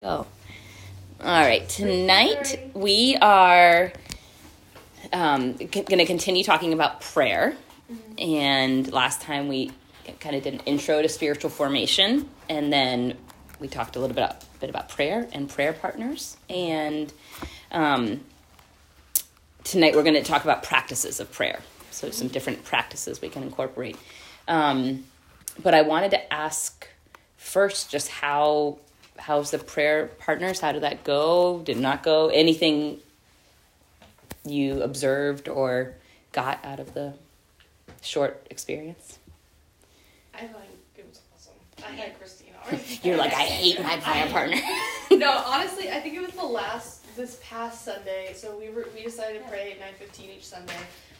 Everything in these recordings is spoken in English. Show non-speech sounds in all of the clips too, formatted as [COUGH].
Oh. All right. Tonight we are um, going to continue talking about prayer. And last time we kind of did an intro to spiritual formation, and then we talked a little bit about, bit about prayer and prayer partners. And um, tonight we're going to talk about practices of prayer. So some different practices we can incorporate. Um, but I wanted to ask first just how how's the prayer partners? How did that go? Did not go? Anything you observed or got out of the short experience? I thought it was awesome. I had Christina. [LAUGHS] You're like, I hate my prayer [LAUGHS] partner. [LAUGHS] no, honestly, I think it was the last this past Sunday. So we were we decided to pray at nine fifteen each Sunday.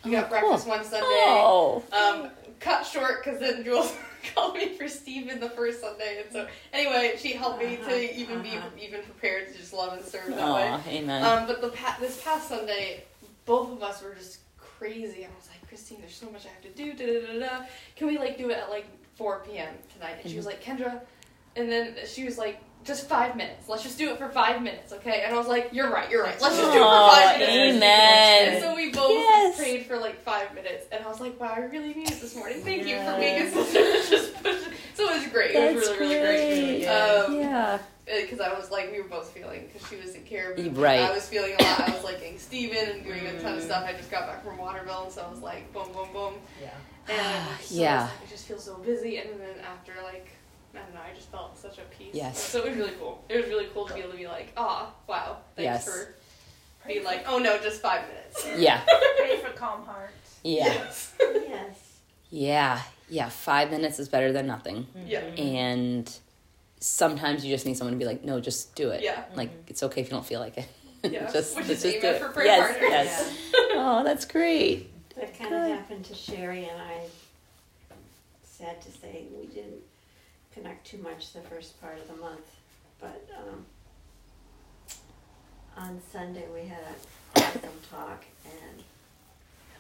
We Oh, got breakfast cool. one Sunday. Oh. Um, cut short because then Jules [LAUGHS] called me for Stephen the first Sunday, and so anyway, she helped me Uh-huh, to even uh-huh. be even prepared to just love and serve that Aw, way. amen. Um, but the pa- this past Sunday, both of us were just crazy. I was like, Christine, there's so much I have to do. Da da da da. Can we like do it at like 4 p.m. tonight? And she was like, Kendra, and then she was like, just five minutes. Let's just do it for five minutes, okay? And I was like, you're right, you're right. Let's just do it for five minutes. amen. And so we both Yes. prayed for like five minutes, and I was like, wow, I really needed this morning. Thank you for Yes. being a [LAUGHS] sister. Just push- so it was great. It was That's really, really great. great. Um, yeah. because I was like, we were both feeling because she was in care. of me. Right. I was feeling a lot. I was like getting Steven and doing a ton of Mm. stuff. I just got back from Waterville, and so I was like, boom, boom, boom. Yeah. And so Yeah. I, like, I just feel so busy. And then after like, I don't know, I just felt such a peace. Yes. So it was really cool. It was really cool to be able to be like, ah, wow, thanks Yes. for being like, oh no, just five minutes. [LAUGHS] Yeah. Pray for calm heart. Yeah. Yes. [LAUGHS] Yes. Yeah. Yeah. Five minutes is better than nothing. Yeah. And sometimes you just need someone to be like, no, just do it. Yeah. Like, it's okay if you don't feel like it. [LAUGHS] Yeah. just, Which just is do amen it. for prayer yes. partners. Yes. oh, that's great. That kind Good. of happened to Sherry and I. Sad to say, we didn't connect too much the first part of the month, but um, on Sunday we had a awesome talk, and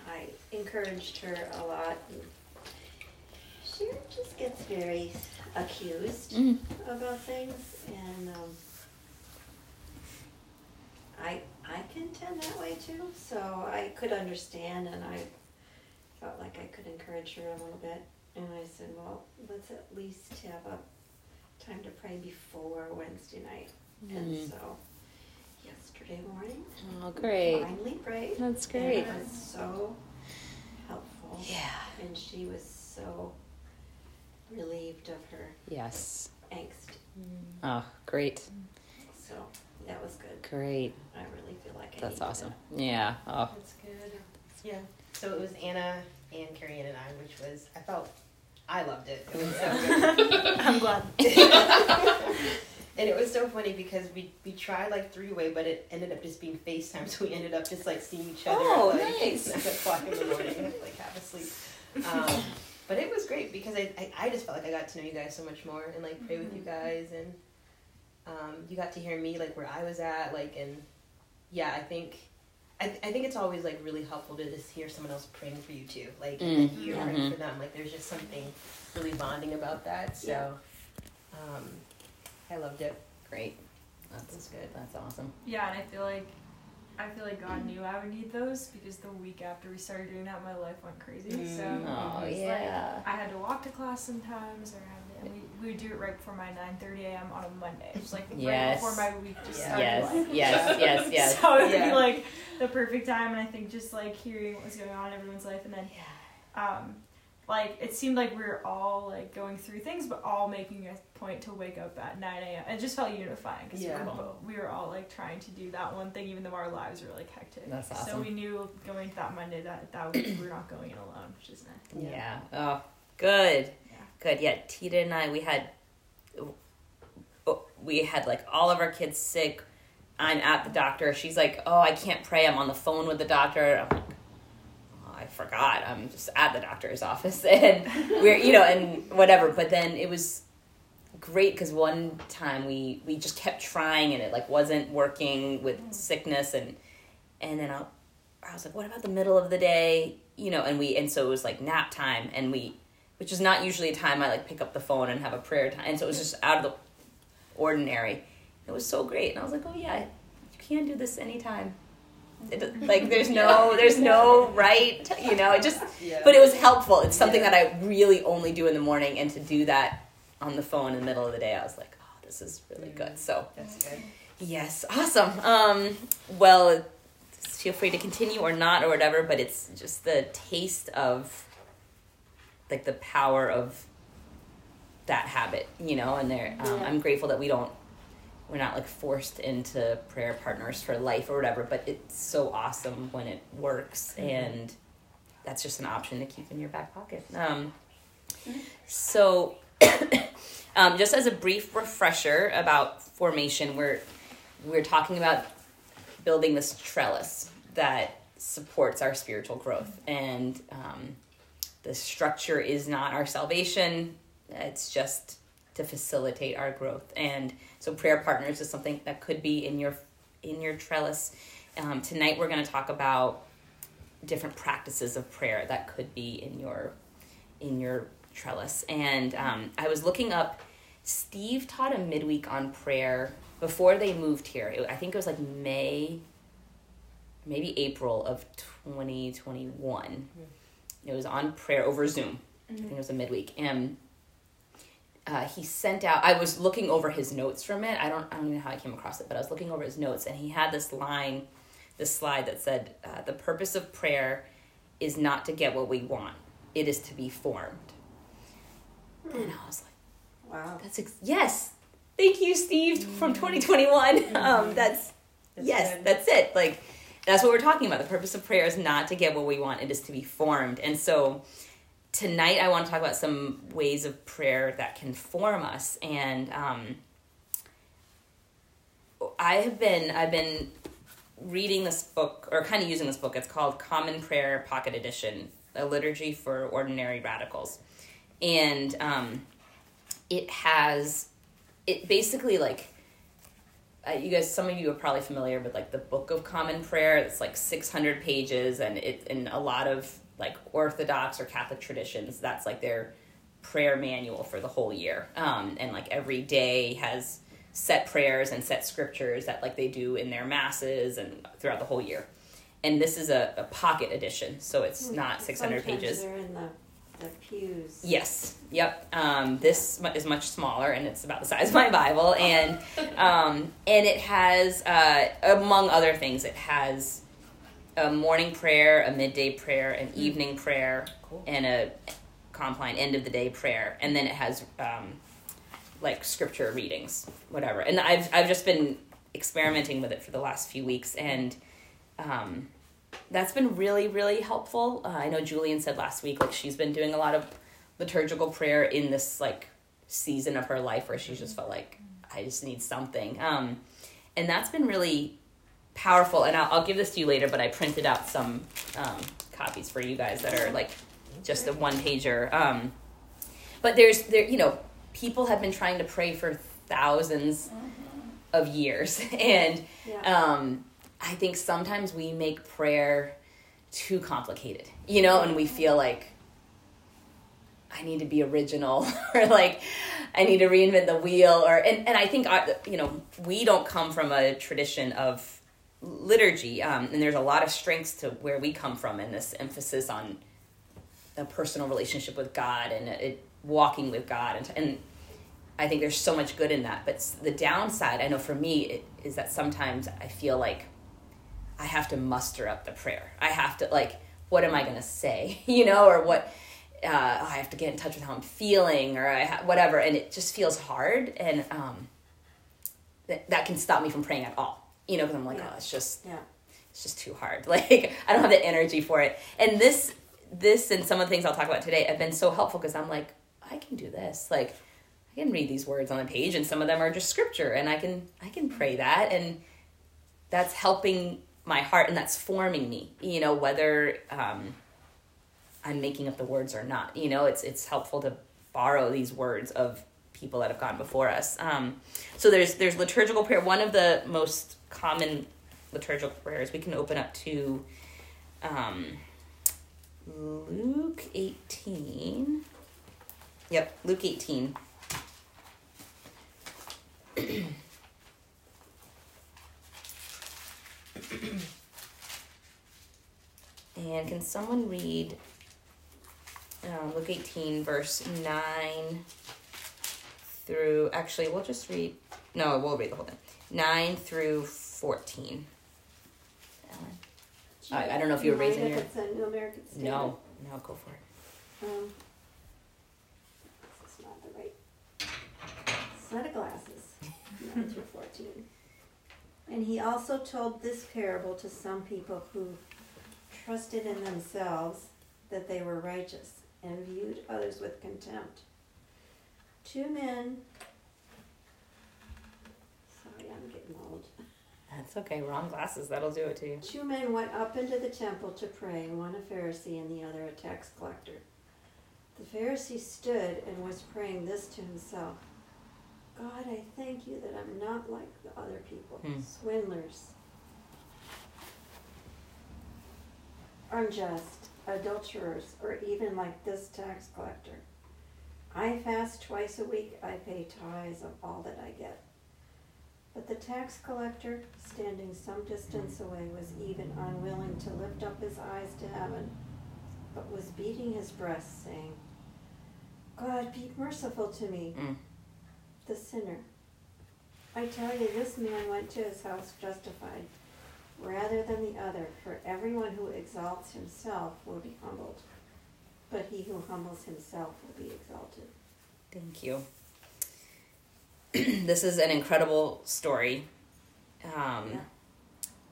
I encouraged her a lot. And she just gets very accused Mm. about things, and um, I I can tend that way too. So I could understand, and I felt like I could encourage her a little bit. And I said, well, let's at least have a time to pray before Wednesday night. And Mm. so yesterday morning, Oh, great. finally prayed. That's and great. it was so helpful. Yeah. And she was so relieved of her Yes. angst. Oh, great. So that was good. Great. I really feel like I That's needed awesome. Yeah. Oh, That's good. Yeah. So it was Anna and Carrie Ann and I, which was I felt I loved it. It was so [LAUGHS] good. I'm glad. [LAUGHS] and it was so funny because we we tried like three way, but it ended up just being FaceTime, [LAUGHS] so we ended up just like seeing each other Oh, at like nice. o'clock in the morning, like half asleep. Um, but it was great because I, I I just felt like I got to know you guys so much more and like pray with you guys and um, you got to hear me like where I was at like and yeah I think I, I think it's always like really helpful to just hear someone else praying for you too like and Mm. you're praying for them like there's just something really bonding about that so Yeah. um, I loved it great. That's good. That's awesome. Yeah, and I feel like I feel like God knew I would need those because the week after we started doing that, my life went crazy. So. Oh, was yeah. like I had to walk to class sometimes, or I had to, and we, we would do it right before my nine thirty a.m. on a Monday. It was like Yes. right before my week just Yeah. started. Yes. like- Yes. [LAUGHS] Yes. Yes. So it would Yeah. be like the perfect time, and I think just like hearing what was going on in everyone's life, and then um, like it seemed like we were all like going through things, but all making a point to wake up at nine a.m. It just felt unifying because Yeah. we, were we were all like trying to do that one thing, even though our lives were like hectic. That's awesome. So we knew going to that Monday that that we were not going in alone, which is nice. Yeah. Oh, good. Good. Yeah. Tita and I, we had, oh, we had like all of our kids sick. I'm at the doctor. She's like, "Oh, I can't pray. I'm on the phone with the doctor." I'm like, oh, "I forgot. I'm just at the doctor's [LAUGHS] office." And we're, you know, and whatever. But then it was great because one time we we just kept trying and it like wasn't working with mm-hmm. sickness and and then I, I was like, "What about the middle of the day?" You know, and we and so it was like nap time and we which is not usually a time I like pick up the phone and have a prayer time. And so it was just out of the ordinary. It was so great, and I was like, oh yeah, you can do this anytime. It, like there's no there's no right, you know. It just Yeah. but it was helpful. It's something Yeah. that I really only do in the morning, and to do that on the phone in the middle of the day, I was like, oh, this is really good. So That's good. yes, awesome. Um, well, feel free to continue or not or whatever, but it's just the taste of like the power of that habit, you know. And there, um, Yeah. I'm grateful that we don't. We're not like forced into prayer partners for life or whatever, but it's so awesome when it works, and that's just an option to keep in your back pocket. Um, so, [COUGHS] um, just as a brief refresher about formation, we're we're talking about building this trellis that supports our spiritual growth, and um, the structure is not our salvation; it's just to facilitate our growth. And so, prayer partners is something that could be in your in your trellis. Um, tonight, we're going to talk about different practices of prayer that could be in your in your trellis. And um, I was looking up. Steve taught a midweek on prayer before they moved here. It, I think it was like May, maybe April of twenty twenty one. It was on prayer over Zoom. I think it was a midweek, and uh, he sent out. I was looking over his notes from it. I don't. I don't even know how I came across it, but I was looking over his notes, and he had this line, this slide that said, uh, "The purpose of prayer is not to get what we want; it is to be formed." And I was like, Wow. "That's ex- yes, thank you, Steve from twenty twenty one. Um, that's, That's yes, good. that's it. Like." That's what we're talking about. The purpose of prayer is not to get what we want, it is to be formed. And so, tonight I want to talk about some ways of prayer that can form us and um, I have been I've been reading this book or kind of using this book it's called Common Prayer Pocket Edition a liturgy for ordinary radicals and um, it has it basically like uh, you guys some of you are probably familiar with like the book of common prayer. It's like 600 pages and it in a lot of like orthodox or catholic traditions that's like their prayer manual for the whole year. Um, and like every day has set prayers and set scriptures that like they do in their masses and throughout the whole year. And this is a, a pocket edition so it's not 600 pages the, pews. Yes. Yep. Um, this is much smaller, and it's about the size of my Bible, and um, and it has, uh, among other things, it has a morning prayer, a midday prayer, an evening prayer, Cool. and a compline end of the day prayer, and then it has um, like scripture readings, whatever. And I've I've just been experimenting with it for the last few weeks, and um, that's been really really helpful. Uh, I know Julian said last week like she's been doing a lot of liturgical prayer in this like season of her life where she just felt like I just need something. Um, and that's been really powerful. And I'll, I'll give this to you later, but I printed out some um, copies for you guys that are like just a one pager. Um, but there's there you know people have been trying to pray for 1000s of years, [LAUGHS] and Yeah. um, I think sometimes we make prayer too complicated, you know, and we feel like I need to be original [LAUGHS] or like I need to reinvent the wheel or and, and I think I, you know we don't come from a tradition of liturgy um, and there's a lot of strengths to where we come from and this emphasis on a personal relationship with God and it, walking with God and, and I think there's so much good in that but the downside I know for me it, is that sometimes I feel like I have to muster up the prayer I have to like what am I to say [LAUGHS] you know or what uh, I have to get in touch with how I'm feeling or I ha- whatever, and it just feels hard, and um, that that can stop me from praying at all. You know, because I'm like, Yeah. oh, it's just Yeah. it's just too hard. [LAUGHS] Like I don't have the energy for it. And this this and some of the things I'll talk about today have been so helpful because I'm like, I can do this. Like I can read these words on the page, and some of them are just scripture, and I can I can pray that, and that's helping my heart, and that's forming me. You know, whether um, I'm making up the words or not. You know, it's it's helpful to borrow these words of people that have gone before us. Um, so there's there's liturgical prayer. One of the most common liturgical prayers we can open up to um, Luke 18. Yep, Luke 18. [CLEARS THROAT] [CLEARS THROAT] and can someone read um, Luke 18, verse 9 through, actually, we'll just read, no, we'll read the whole thing. 9 through 14. Ellen. I- I don't know if you were Mind raising if your- It's a New No, no, go for it. Um, this is not the right set of glasses. Nine through fourteen. And he also told this parable to some people who trusted in themselves that they were righteous and viewed others with contempt. Two men. Sorry, I'm getting old. That's okay, wrong glasses, that'll do it to you. Two men went up into the temple to pray, one a Pharisee and the other a tax collector. The Pharisee stood and was praying this to himself God, I thank you that I'm not like the other people, Hmm. swindlers, unjust, adulterers, or even like this tax collector. I fast twice a week, I pay tithes of all that I get. But the tax collector, standing some distance away, was even unwilling to lift up his eyes to heaven, but was beating his breast, saying, God, be merciful to me, Mm. The sinner. I tell you, this man went to his house justified rather than the other, for everyone who exalts himself will be humbled, but he who humbles himself will be exalted. Thank you. [CLEARS THROAT] this is an incredible story. Um,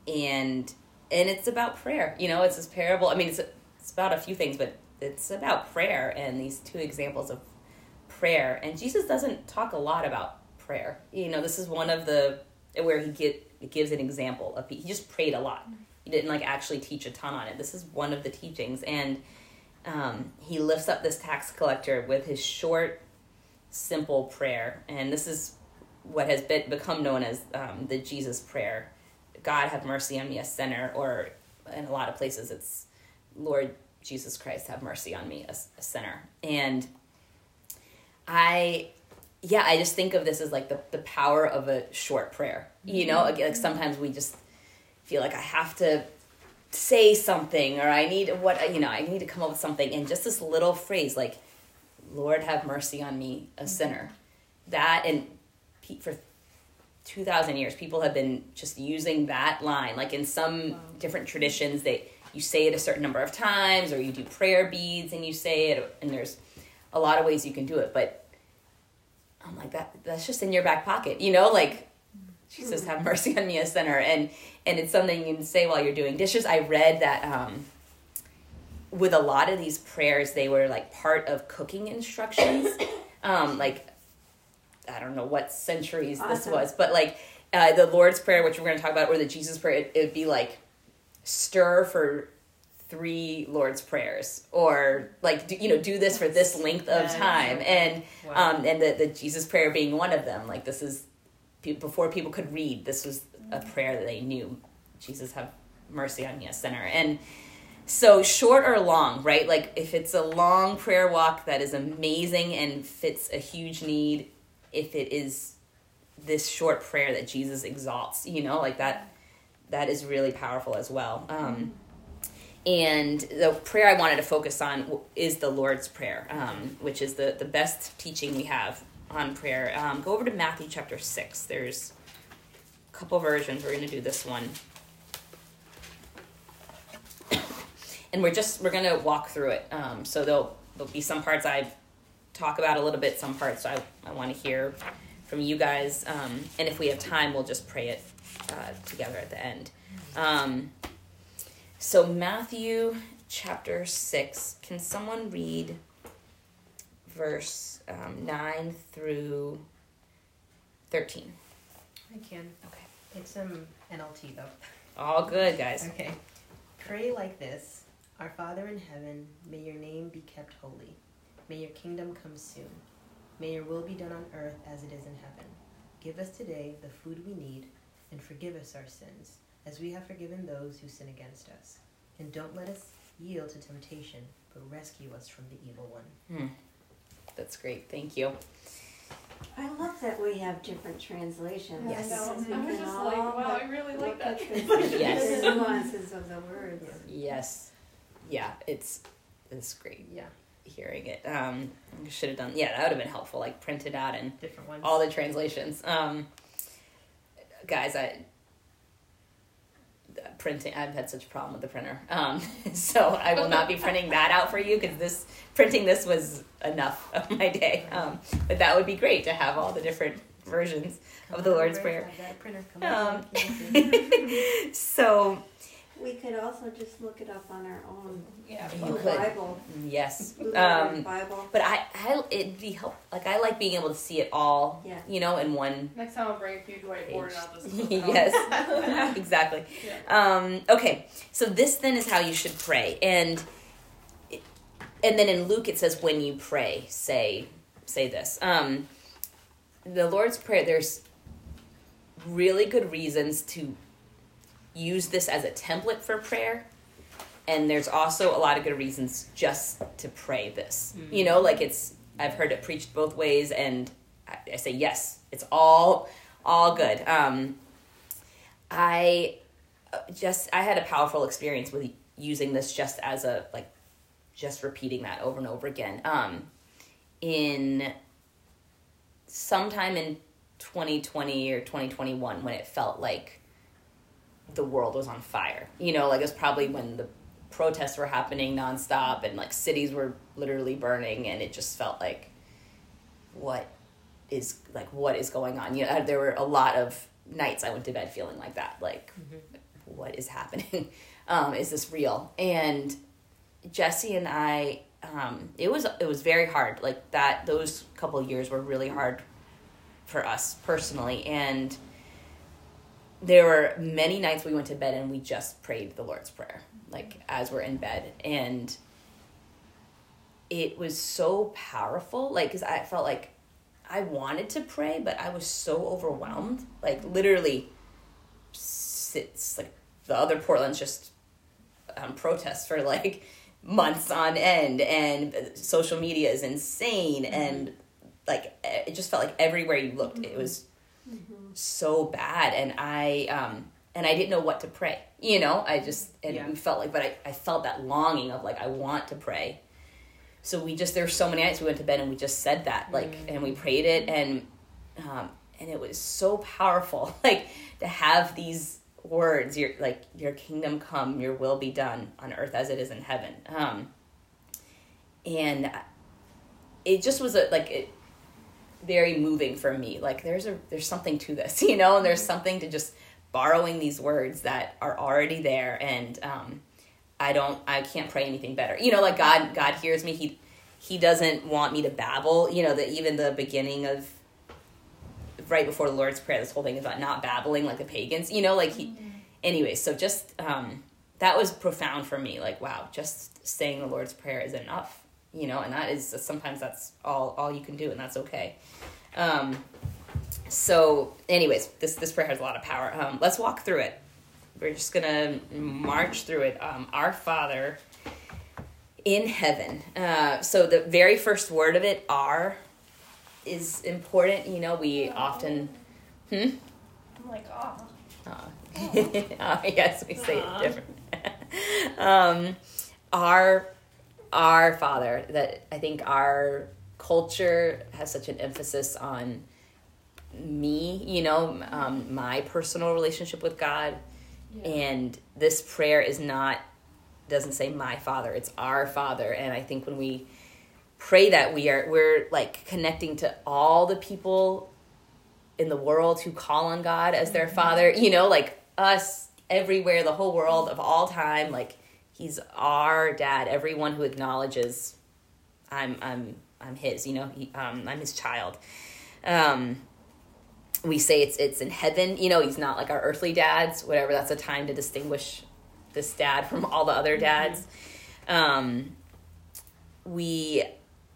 and and it's about prayer. You know, it's this parable. I mean, it's it's about a few things, but it's about prayer and these two examples of prayer. And Jesus doesn't talk a lot about prayer. You know, this is one of the where he get gives an example of he just prayed a lot. He didn't like actually teach a ton on it. This is one of the teachings, and um, he lifts up this tax collector with his short, simple prayer, and this is what has been become known as um, the Jesus prayer. God have mercy on me, a sinner, or in a lot of places it's Lord Jesus Christ have mercy on me, a, a sinner. And I, yeah, I just think of this as like the, the power of a short prayer. You know, mm-hmm. like, like sometimes we just feel like I have to say something or I need what, you know, I need to come up with something. And just this little phrase like, Lord have mercy on me, a mm-hmm. sinner. That and for 2000 years people have been just using that line like in some different traditions they you say it a certain number of times or you do prayer beads and you say it and there's a lot of ways you can do it but i'm like that that's just in your back pocket you know like jesus have mercy on me a sinner. And and it's something you can say while you're doing dishes. I read that um with a lot of these prayers they were like part of cooking instructions. Um like I don't know what centuries this was, but like uh, the Lord's Prayer, which we're going to talk about, or the Jesus Prayer, it'd be like stir for three Lord's Prayers, or like do, you know do this for this length of time, and Wow. um, and the the Jesus Prayer being one of them. Like this is before people could read, this was a prayer that they knew. Jesus have mercy on me, a sinner, and so short or long, right? Like if it's a long prayer walk that is amazing and fits a huge need, if it is this short prayer that Jesus exalts, you know, like that that is really powerful as well. Um, and the prayer I wanted to focus on is the Lord's Prayer, um, which is the, the best teaching we have on prayer. Um, go over to Matthew chapter 6. There's a couple versions. We're going to do this one. [COUGHS] and we're just we're gonna walk through it. Um, so there'll there'll be some parts I talk about a little bit, some parts I I want to hear from you guys, um, and if we have time, we'll just pray it uh, together at the end. So Matthew chapter six. Can someone read verse um, nine through thirteen? I can. Okay. It's um NLT though. All good, guys. Okay. Pray like this Our Father in heaven, may your name be kept holy. May your kingdom come soon. May your will be done on earth as it is in heaven. Give us today the food we need, and forgive us our sins, as we have forgiven those who sin against us. And don't let us yield to temptation, but rescue us from the evil one. Hmm. That's great. Thank you. I love that we have different translations. Yes. I know. I was just like, wow, I really like that. at the, [LAUGHS] Yes. the nuances of the words. Yes. Yeah, it's it's great Yeah, hearing it. Um, should have done. Yeah, that would have been helpful. Like printed out and different ones. all the translations. Um, guys, I printing. I've had such a problem with the printer, um, [LAUGHS] so I will not be printing that out for you because this printing this was enough of my day. Um, but that would be great to have all the different versions of the Lord's Prayer. I've got a printer. Um, [LAUGHS] So We could also just look it up on our own yeah, you could. Bible. Yes. Um, Bible. but I, I, it'd be help. Like I like being able to see it all. Yeah. You know, in one Next time I'll bring a huge whiteboard and I'll just. yes, [LAUGHS] exactly. Yeah. Um, okay, so this then is how you should pray, and and then in Luke it says when you pray, say say this. Um, the Lord's prayer. There's really good reasons to use this as a template for prayer. And there's also a lot of good reasons just to pray this. You know, like it's I've heard it preached both ways, and I, I say yes, it's all all good. Um, I uh, just I had a powerful experience with using this just as a like just repeating that over and over again. Um, in sometime in 2020 or 2021 when it felt like the world was on fire. You know, like it was probably when the protests were happening nonstop and like cities were literally burning and it just felt like what is like what is going on? You know, there were a lot of nights I went to bed feeling like that, like what is happening? [LAUGHS] Um, is this real? And Jesse and I, um, it was it was very hard. Like that, those couple of years were really hard for us personally, and there were many nights we went to bed and we just prayed the Lord's Prayer, like as we're in bed, and it was so powerful. Like, cause I felt like I wanted to pray, but I was so overwhelmed. Like literally, sits like the other Portland's just um, protests for like months on end, and social media is insane, and like it just felt like everywhere you looked, it was so bad, and I um and I didn't know what to pray. You know, I just and Yeah. we felt like, but I, I felt that longing of like I want to pray. So we just there were so many nights we went to bed and we just said that like and we prayed it and um and it was so powerful [LAUGHS] like to have these words your like your kingdom come your will be done on earth as it is in heaven um and it just was a like it very moving for me. Like there's a there's something to this [LAUGHS] you know and there's something to just borrowing these words that are already there and um i don't i can't pray anything better. You know like god god hears me. He he doesn't want me to babble. You know that even the beginning of right before the lord's prayer this whole thing is about not babbling like the pagans you know like he anyways so just um that was profound for me. Like wow just saying the lord's prayer is enough you know and that is sometimes that's all all you can do and that's okay. Um so anyways this this prayer has a lot of power. Um let's walk through it. We're just gonna march through it. Um our father in heaven. Uh so the very first word of it our is important. You know we often hmm? I'm like. Aw. oh, [LAUGHS] yes, we say it different. [LAUGHS] um, our our Father. That I think our culture has such an emphasis on me. You know, um, my personal relationship with God, and this prayer is not doesn't say my Father. It's our Father, and I think when we pray that we are we're like connecting to all the people in the world who call on God as their father, you know, like us everywhere, the whole world of all time, like he's our dad, everyone who acknowledges I'm I'm I'm his, you know, he, um, I'm his child. Um, we say it's it's in heaven, you know, he's not like our earthly dads, whatever, that's a time to distinguish this dad from all the other dads. Um, we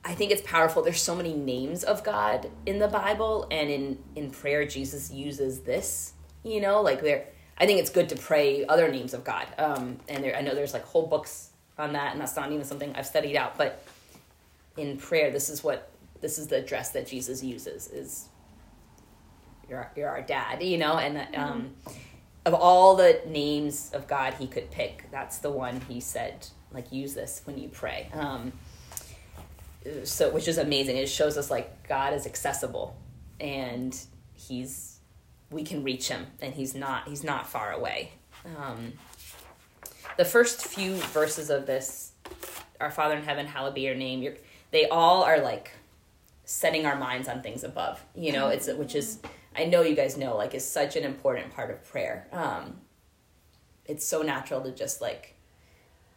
I think it's powerful. There's so many names of God in the Bible, and in in prayer, Jesus uses this. You know, like there. I think it's good to pray other names of God. Um, and there, I know there's like whole books on that, and that's not even something I've studied out. But in prayer, this is what this is the address that Jesus uses is you're you're our dad, you know, and um, of all the names of God he could pick, that's the one he said like use this when you pray. Um, so which is amazing. It shows us like God is accessible and he's we can reach him and he's not he's not far away. Um, the first few verses of this our father in heaven hallowed be your name you're, they all are like setting our minds on things above you know it's which is i know you guys know like is such an important part of prayer um it's so natural to just like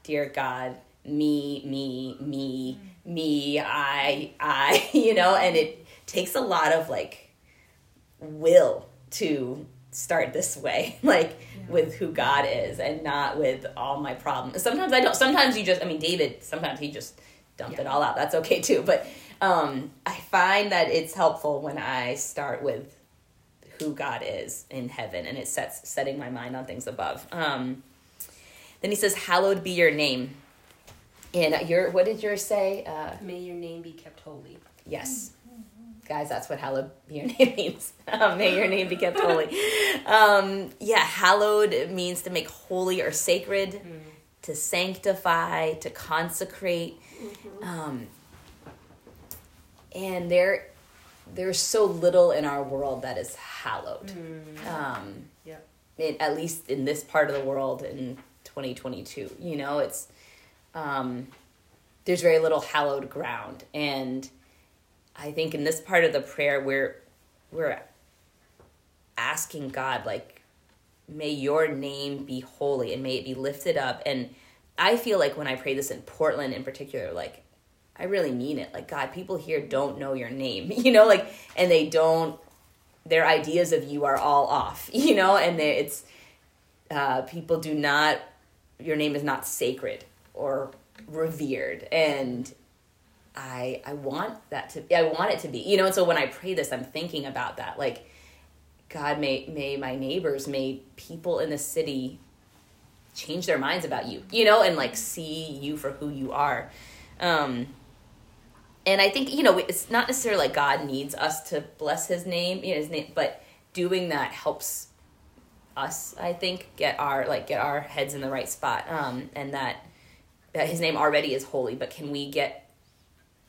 dear god me me me me i i [LAUGHS] you know and it takes a lot of like will to start this way [LAUGHS] like with who god is and not with all my problems. Sometimes i don't sometimes you just i mean david sometimes he just dumped it all out. That's okay too. But um i find that it's helpful when i start with who god is in heaven and it sets setting my mind on things above. Um then he says hallowed be your name. And your what did yours say? Uh May your name be kept holy. Yes. Guys, that's what hallowed be [LAUGHS] your name means. Um, may your name be kept holy. Um, yeah, hallowed means to make holy or sacred, to sanctify, to consecrate. Um, and there, there's so little in our world that is hallowed. Um, Yep. it, at least in this part of the world in 2022 you know it's um, there's very little hallowed ground and i think in this part of the prayer we're we're asking god like may your name be holy and may it be lifted up. And i feel like when i pray this in portland in particular like i really mean it. Like god people here don't know your name [LAUGHS] you know like and they don't their ideas of you are all off [LAUGHS] you know and they, it's uh, people do not your name is not sacred or revered. And i i want that to i want it to be you know and so when i pray this i'm thinking about that like god may may my neighbors may people in the city change their minds about you you know and like see you for who you are. Um and i think you know it's not necessarily like god needs us to bless his name you know his name but doing that helps us i think get our like get our heads in the right spot um and that that his name already is holy but can we get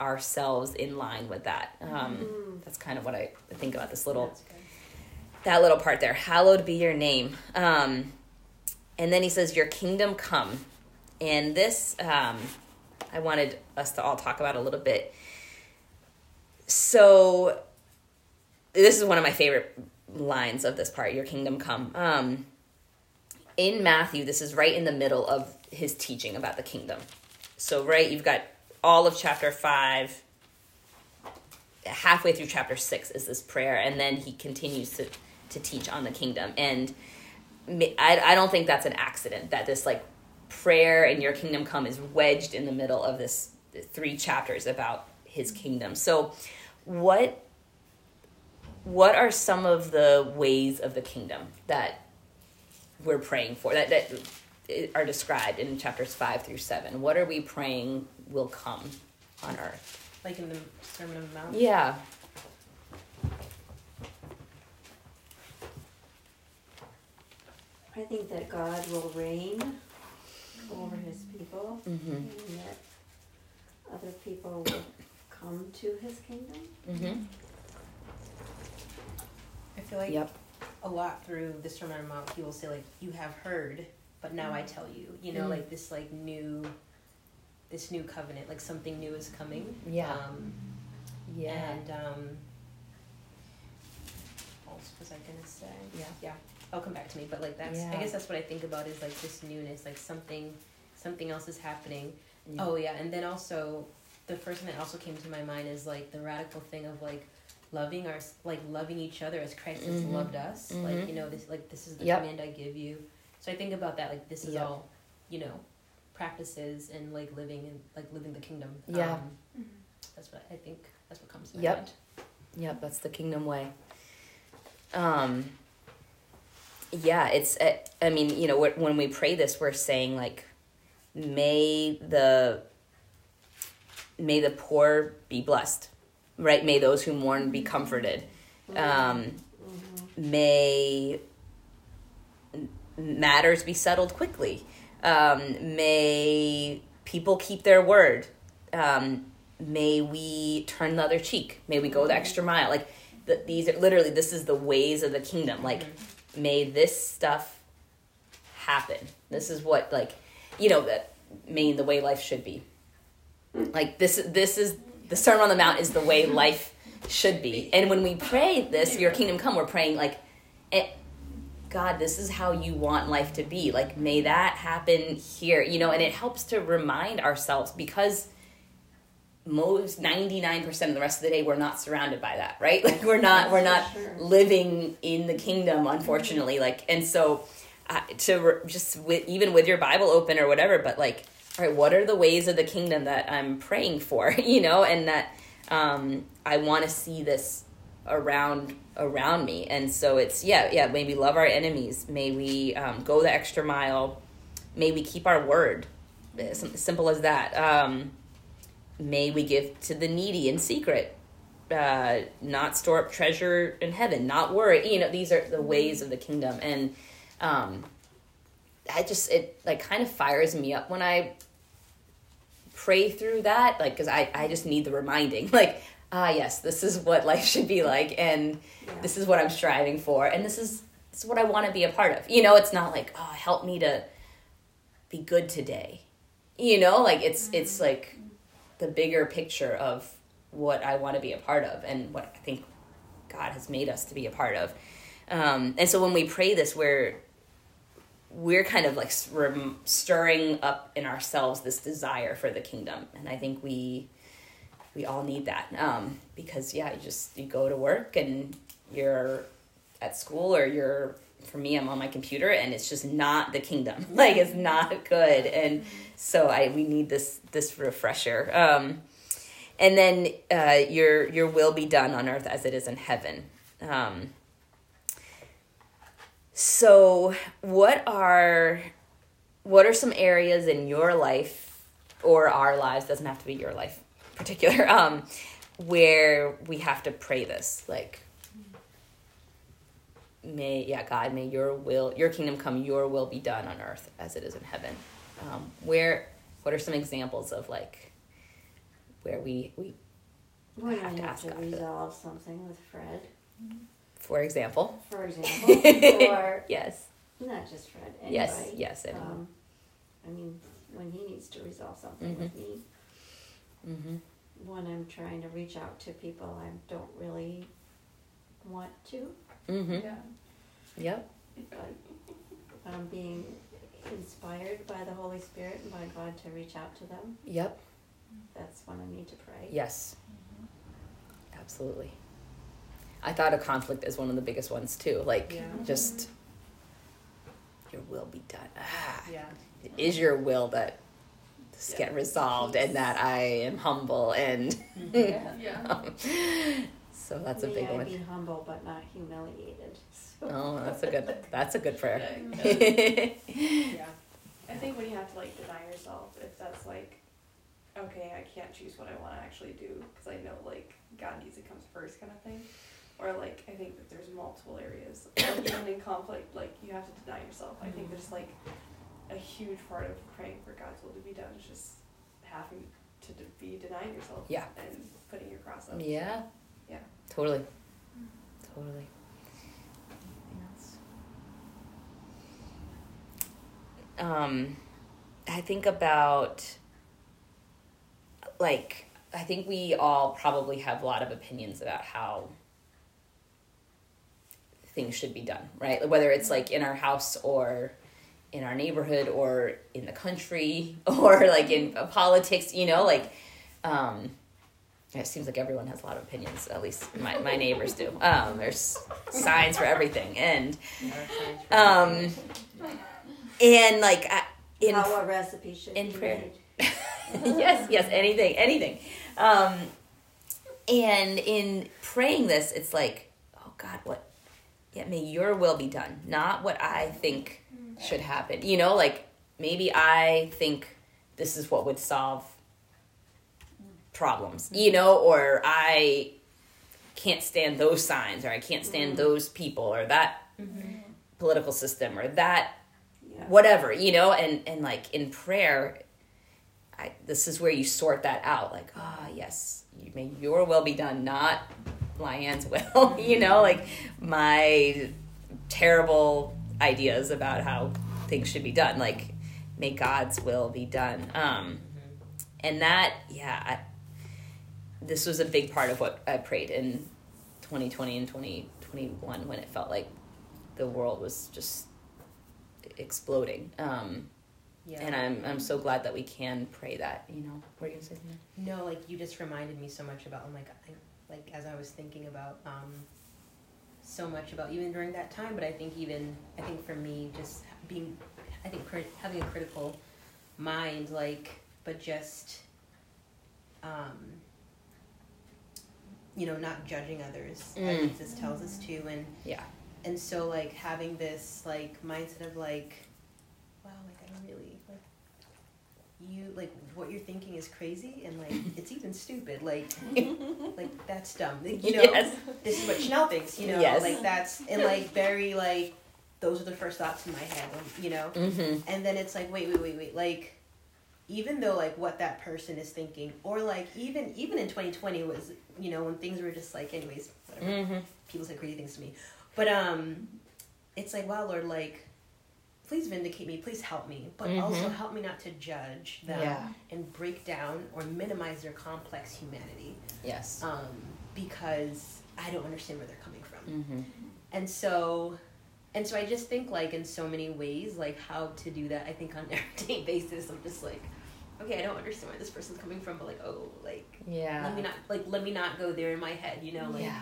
ourselves in line with that. Um that's kind of what i think about this little that little part there. Hallowed be your name. Um and then he says your kingdom come. And this um i wanted us to all talk about a little bit. So this is one of my favorite lines of this part your kingdom come. Um in matthew this is right in the middle of his teaching about the kingdom. So right you've got all of chapter 5 halfway through chapter 6 is this prayer and then he continues to to teach on the kingdom. And I, I don't think that's an accident that this like prayer and your kingdom come is wedged in the middle of this three chapters about his kingdom. So what what are some of the ways of the kingdom that we're praying for that that are described in chapters 5 through 7 what are we praying will come on earth Like in the Sermon on the Mount. yeah I think that God will reign over his people mm-hmm. and that other people will come to his kingdom. Mm-hmm. I feel like Yep. a lot through the Sermon on the Mount, he will say like, "You have heard, but now I tell you." You know, Mm. like this like new, this new covenant, like something new is coming. Yeah. Um, yeah And um, what else was I gonna say? Yeah. Yeah. I'll come back to me, but like that's Yeah. I guess that's what I think about is like this newness, like something something else is happening. Yeah. Oh yeah, and then also the first thing that also came to my mind is like the radical thing of like loving our like loving each other as Christ has Mhm. loved us. Mhm. Like you know this like this is the Yep. command I give you. So I think about that like this is Yep. all you know practices and like living and like living the kingdom. Yeah. Um, that's what I think. That's what comes to Yep. mind. Yep, that's the kingdom way. Um, yeah, it's. uh, I mean, you know, when we pray this, we're saying like, may the may the poor be blessed, right? May those who mourn be comforted. Um, may matters be settled quickly. Um, may people keep their word. Um, may we turn the other cheek. May we go the extra mile. Like the, these are literally this is the ways of the kingdom. Like may this stuff happen. This is what like you know that may the way life should be. Like this this is the Sermon on the Mount is the way life should be. And when we pray this, your kingdom come, we're praying like eh, God, this is how you want life to be. Like, may that happen here, you know, and it helps to remind ourselves because most 99% of the rest of the day we're not surrounded by that right [LAUGHS] like we're not we're not Sure. living in the kingdom unfortunately like and so uh, to re- just with even with your bible open or whatever but like all right what are the ways of the kingdom that i'm praying for [LAUGHS] you know and that um i want to see this around around me. And so it's yeah yeah may we love our enemies. May we um, go the extra mile. May we keep our word. As simple as that. Um may we give to the needy in secret. Uh, not store up treasure in heaven. Not worry you know these are the ways of the kingdom. And um, i just it like kind of fires me up when i pray through that like because I, I just need the reminding. [LAUGHS] Like ah yes this is what life should be like and Yeah. this is what i'm striving for and this is this is what i want to be a part of you know it's not like oh help me to be good today you know like it's it's like the bigger picture of what I want to be a part of and what I think God has made us to be a part of. Um, and so when we pray this, we're we're kind of like stirring up in ourselves this desire for the kingdom, and I think we we all need that. Um, because yeah, you just you go to work and you're at school or you're for me I'm on my computer and it's just not the kingdom. [LAUGHS] Like it's not good. And so I we need this this refresher. Um, and then uh, your your will be done on earth as it is in heaven. Um, so what are what are some areas in your life or our lives doesn't have to be your life particular [LAUGHS] um, where we have to pray this like may yeah god may your will your kingdom come your will be done on earth as it is in heaven. Um, where what are some examples of like where we we We're have to have ask to God for resolve something with Fred, for example. For [LAUGHS] example, or yes. not just Fred, anybody. yes yes anyone. Um, I mean, when he needs to resolve something with me, mm-hmm. when I'm trying to reach out to people I don't really want to, Mm-hmm. Yeah. yep but I'm being inspired by the Holy Spirit and by God to reach out to them, yep that's when I need to pray. yes absolutely i thought of conflict as one of the biggest ones too like Yeah. just your will be done ah Yeah. it is your will that this Yeah. get resolved and that I am humble and [LAUGHS] Yeah. Yeah. [LAUGHS] so that's a big I one. be humble but not humiliated. So. Oh, that's a good that's a good prayer. [LAUGHS] Yeah. I think when you have to like deny yourself, if that's like, okay, I can't choose what I want to actually do because I know like God needs it comes first kind of thing, or like I think that there's multiple areas, like, even in conflict, like you have to deny yourself. I think mm-hmm. there's like a huge part of praying for God's will to be done is just having to de- be denying yourself. Yeah. And putting your cross up. yeah. Yeah. Totally. Totally. Anything else? Um I think about like I think we all probably have a lot of opinions about how things should be done, right? Whether it's like in our house or in our neighborhood or in the country [LAUGHS] or like in politics, you know, like um it seems like everyone has a lot of opinions, at least my, my neighbors do. Um, there's signs for everything. And um and like I, in How recipe should in be prayer. made. [LAUGHS] yes, yes, anything, anything. Um, and in praying this, it's like, oh God, what? Yeah, may your will be done, not what I think should happen. You know, like maybe I think this is what would solve problems, you know, or I can't stand those signs or I can't stand those people or that political system or that Yeah. whatever, you know, and and like in prayer I this is where you sort that out like ah yes, you may your will be done, not Lyanne's [LAUGHS] will, [LAUGHS] you know, like my terrible ideas about how things should be done like may God's will be done. Um and that yeah, I, this was a big part of what I prayed in 2020 and 2021 when it felt like the world was just exploding. Um, Yeah. and I'm I'm so glad that we can pray that. You know, what are you gonna say? Something? No, like you just reminded me so much about I'm like I, like as I was thinking about um, so much about even during that time, but I think even I think for me just being I think having a critical mind like but just um, you know not judging others as Mm. Jesus tells us to and Yeah. and so like having this like mindset of like wow like i don't really like you like what you're thinking is crazy and like [LAUGHS] it's even stupid like [LAUGHS] like that's dumb Like, you know Yes. this is what chanel thinks you know Yes. like that's and like very like those are the first thoughts in my head you know Mm-hmm. and then it's like wait wait wait wait like even though like what that person is thinking or like even even in 2020 was you know when things were just like anyways whatever Mm-hmm. people say crazy things to me. But um it's like, wow, Lord, like please vindicate me, please help me, but Mhm. also help me not to judge them Yeah. and break down or minimize their complex humanity. Yes. Um, because I don't understand where they're coming from. Mm-hmm. And so and so I just think like in so many ways, like how to do that, I think on an [LAUGHS] everyday basis, I'm just like, okay, I don't understand where this person's coming from, but like, oh, like Yeah. let me not like let me not go there in my head, you know, like yeah.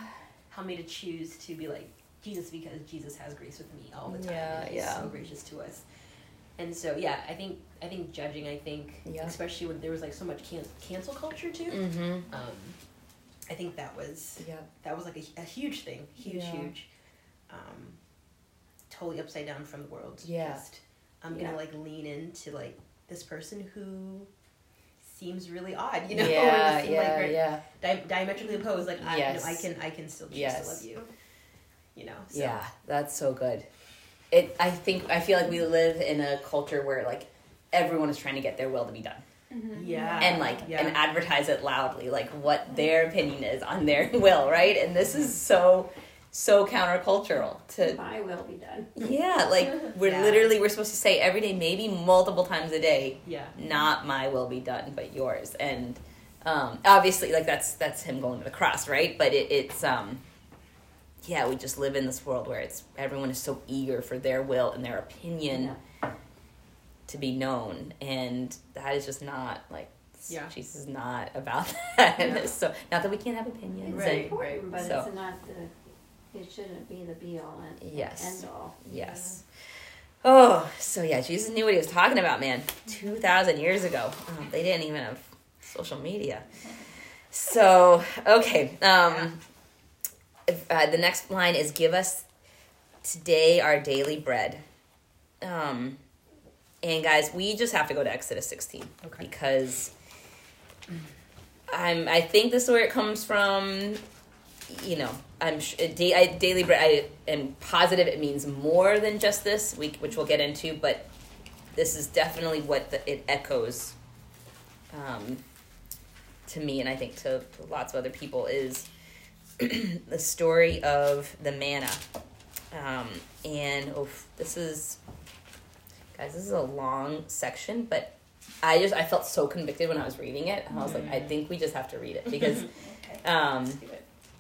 help me to choose to be like Jesus because Jesus has grace with me all the time. Yeah, he's yeah. so gracious to us. And so yeah, I think I think judging, I think Yeah. especially when there was like so much can- cancel culture too. Mm-hmm. Um, I think that was Yeah. that was like a, a huge thing, huge, Yeah. huge. Um, totally upside down from the world. Yeah. Just, I'm gonna like lean into like this person who seems really odd, you know, [LAUGHS] Yeah. Yeah. like yeah. di- diametrically opposed. Like I, Yes. you know, I can, I can still choose Yes. to love you. You know. So. Yeah, that's so good. It. I think. I feel like we live in a culture where like everyone is trying to get their will to be done, Yeah. and like yeah. and advertise it loudly, like what their opinion is on their [LAUGHS] will, right? And this is so so countercultural to My will be done. yeah, like [LAUGHS] we're Yeah. literally we're supposed to say every day, maybe multiple times a day, yeah. not my will be done, but yours. And um, obviously, like that's that's him going to the cross, right? But it, it's um, yeah, we just live in this world where it's everyone is so eager for their will and their opinion to be known, and that is just not like Yeah. Jesus is not about [LAUGHS] that. Yeah. [LAUGHS] so not that we can't have opinions, It's Right, and- important, but So- it's not the, it shouldn't be the be all and Yes. end all. Yes. Oh, so yeah, Jesus knew what he was talking about, man. 2,000 years ago. Um, they didn't even have social media. So, okay. Um, uh, the next line is Give us today our daily bread. Um, and guys, we just have to go to Exodus 16 Okay. because I'm, I think this is where it comes from you know, I'm da- I, daily bread. I am positive it means more than just this, week, which we'll get into. But this is definitely what the, it echoes um, to me, and I think to, to lots of other people is [CLEARS THROAT] the story of the manna. Um, and oh, this is, guys, this is a long section, but I just I felt so convicted when I was reading it, and I was like, I think we just have to read it because. [LAUGHS] Um,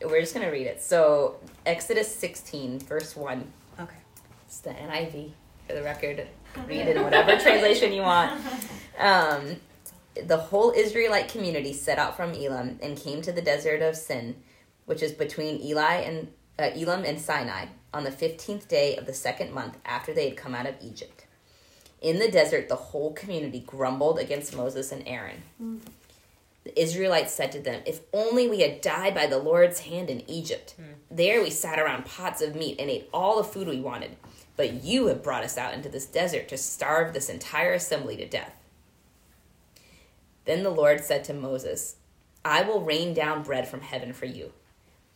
we're just gonna read it. So Exodus 16, verse 1. Okay. It's the NIV for the record. Read it in whatever translation you want. [LAUGHS] Um, the whole Israelite community set out from Elim and came to the desert of Sin, which is between Eli and uh, Elim and Sinai, on the fifteenth day of the second month after they had come out of Egypt. In the desert, the whole community grumbled against Moses and Aaron. The Israelites said to them, If only we had died by the Lord's hand in Egypt. There we sat around pots of meat and ate all the food we wanted. But you have brought us out into this desert to starve this entire assembly to death. Then the Lord said to Moses, I will rain down bread from heaven for you.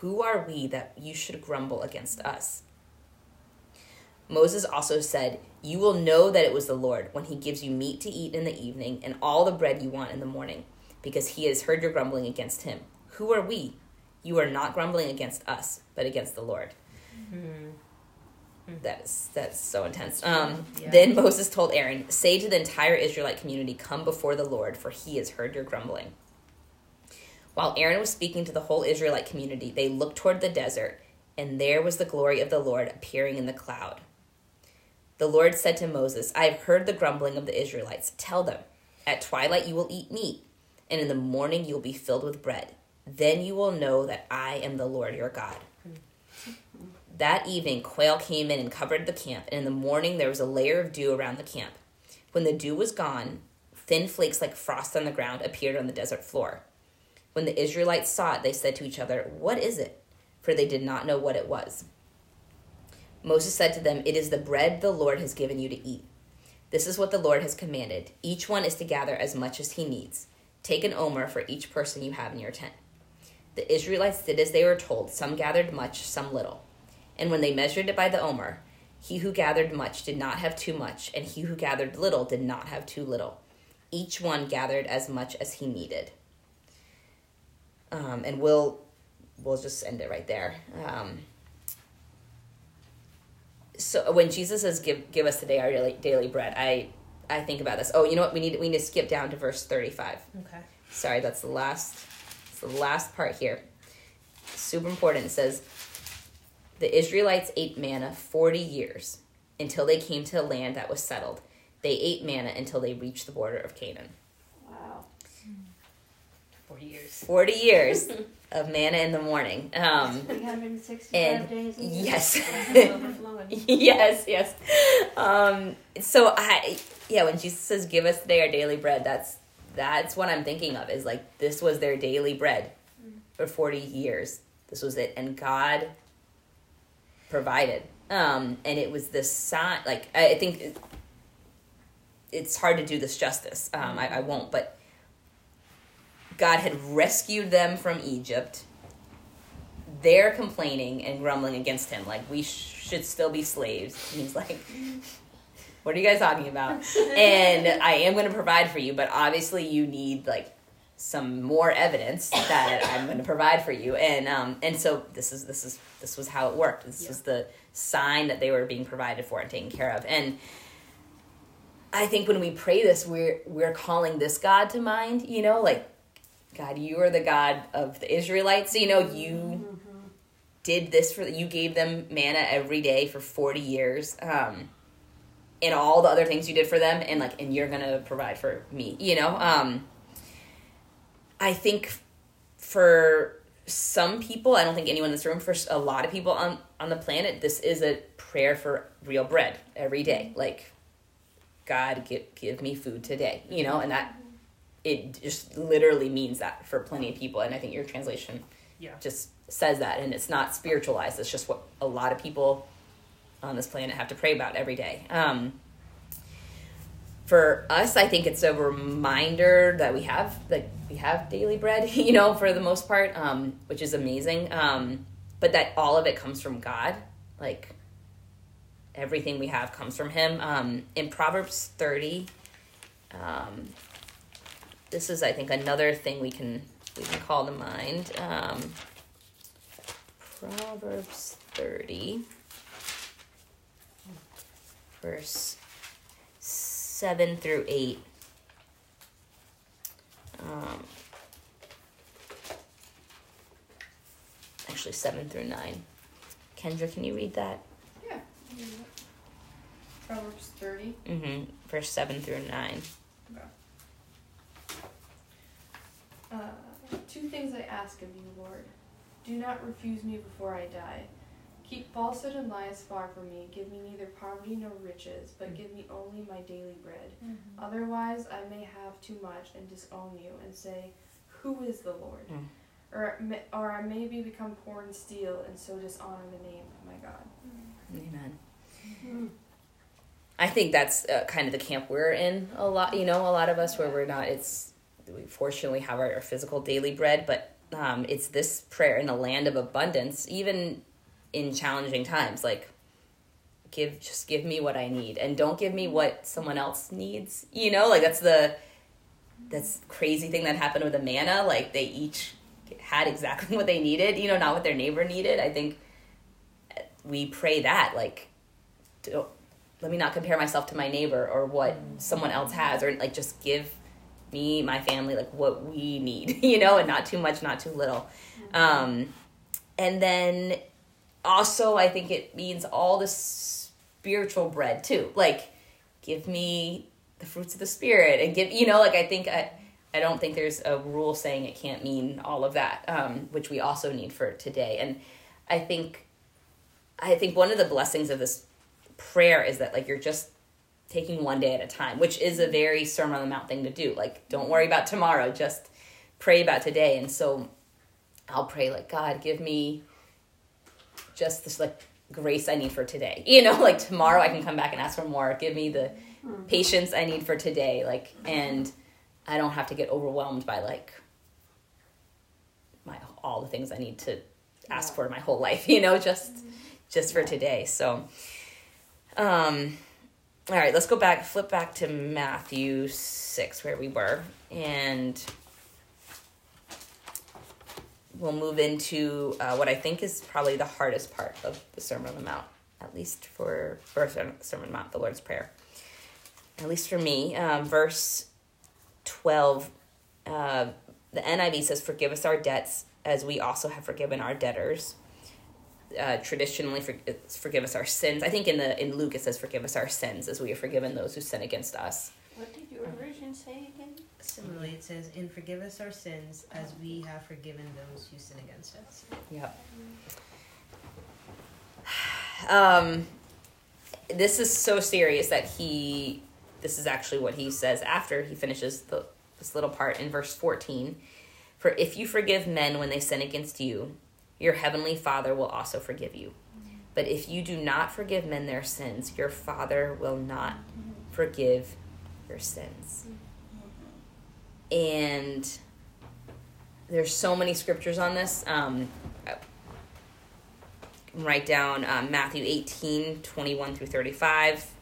Who are we that you should grumble against us? Moses also said, You will know that it was the Lord when he gives you meat to eat in the evening and all the bread you want in the morning, because he has heard your grumbling against him. Who are we? You are not grumbling against us, but against the Lord. That is that's so intense. Um, Yeah. Then Moses told Aaron, "Say to the entire Israelite community, come before the Lord, for He has heard your grumbling." While Aaron was speaking to the whole Israelite community, they looked toward the desert, and there was the glory of the Lord appearing in the cloud. The Lord said to Moses, I have heard the grumbling of the Israelites. Tell them, at twilight you will eat meat, and in the morning you will be filled with bread. Then you will know that I am the Lord your God. That evening, quail came in and covered the camp, and in the morning there was a layer of dew around the camp. When the dew was gone, thin flakes like frost on the ground appeared on the desert floor. When the Israelites saw it, they said to each other, What is it? For they did not know what it was. Moses said to them, It is the bread the Lord has given you to eat. This is what the Lord has commanded. Each one is to gather as much as he needs. Take an omer for each person you have in your tent. The Israelites did as they were told. Some gathered much, some little. And when they measured it by the omer, he who gathered much did not have too much, and he who gathered little did not have too little. Each one gathered as much as he needed. Um, and we'll we'll just end it right there. Um, so when Jesus says, "Give give us today our daily, daily bread," I I think about this. Oh, you know what? We need we need to skip down to verse thirty five. Okay. Sorry, that's the last. It's the last part here. Super important. It says, "The Israelites ate manna forty years until they came to a land that was settled. They ate manna until they reached the border of Canaan. Wow. Forty years. Forty years [LAUGHS] of manna in the morning. Um, 365 And- days yes." [LAUGHS] Yes, yes. Um, so I, yeah, when Jesus says, "Give us today our daily bread," that's that's what I'm thinking of. Is like this was their daily bread for 40 years. This was it, and God provided. Um, and it was this sign. Like I I think it, it's hard to do this justice. Um, I, I won't, but God had rescued them from Egypt they're complaining and grumbling against him like we sh- should still be slaves. And [LAUGHS] he's like what are you guys talking about? [LAUGHS] And i am going to provide for you but obviously you need like some more evidence that i'm going to provide for you. And um and so this is this is this was how it worked. This Yeah. was the sign that they were being provided for and taken care of. And i think when we pray this we're we're calling this god to mind you know like god you are the god of the israelites. You know you did this for you gave them manna every day for 40 years um and all the other things you did for them and like and you're gonna provide for me you know? Um i think for some people i don't think anyone in this room for a lot of people on on the planet this is a prayer for real bread every day. Like god give, give me food today you know? And that it just literally means that for plenty of people and i think your translation Yeah. just says that and it's not spiritualized it's just what a lot of people on this planet have to pray about every day um, for us i think it's a reminder that we have like we have daily bread [LAUGHS] you know for the most part um, which is amazing um, but that all of it comes from god like everything we have comes from him um, in proverbs 30 um, this is i think another thing we can we can call to mind um, proverbs 30 verse 7 through 8 um, actually 7 through 9 kendra can you read that Yeah. Proverbs 30. mm-hmm. verse 7 through 9 Uh, two things I ask of you, Lord. Do not refuse me before I die. Keep falsehood and lies far from me. Give me neither poverty nor riches, but give me only my daily bread. Otherwise, I may have too much and disown you and say, Who is the Lord? Mm. Or, ma- or I may be become poor and steal and so dishonor the name of my God. Amen. I think that's uh, kind of the camp we're in a lot. You know, a lot of us where we're not. It's we fortunately have our, our physical daily bread, but um, it's this prayer in a land of abundance, even in challenging times. Like, give just give me what I need, and don't give me what someone else needs. You know, like that's the that's crazy thing that happened with the manna. Like they each had exactly [LAUGHS] what they needed. You know, not what their neighbor needed. I think we pray that like don't, let me not compare myself to my neighbor or what someone else has or like just give me my family like what we need [LAUGHS] you know and not too much not too little. Um and then also i think it means all the spiritual bread too. Like give me the fruits of the spirit and give you know like i think i i don't think there's a rule saying it can't mean all of that um which we also need for today. And i think I think one of the blessings of this prayer is that like you're just taking one day at a time, which is a very Sermon on the Mount thing to do. Like, don't worry about tomorrow, just pray about today. And so I'll pray like, God, give me just this like grace I need for today. [LAUGHS] You know, like tomorrow I can come back and ask for more. Give me the patience I need for today. Like, and I don't have to get overwhelmed by like my all the things I need to ask for my whole life. [LAUGHS] You know, just just for today. So, um, all right, let's go back, flip back to Matthew 6, where we were, and we'll move into uh, what I think is probably the hardest part of the Sermon on the Mount, at least for, for Sermon on the Mount, the Lord's Prayer. At least for me, um, verse 12, uh, the NIV says, Forgive us our debts as we also have forgiven our debtors uh, traditionally for, forgive us our sins. I think in the in Luke it says forgive us our sins as we have forgiven those who sin against us. What did your version say again? Similarly, it says, "And forgive us our sins, as we have forgiven those who sin against us." Yep. Um, this is so serious that he. This is actually what he says after he finishes the this little part in verse fourteen. For if you forgive men when they sin against you, your heavenly Father will also forgive you. But if you do not forgive men their sins, your Father will not forgive your sins. And there's so many scriptures on this. Um, write down um, Matthew 18, 21 through 35.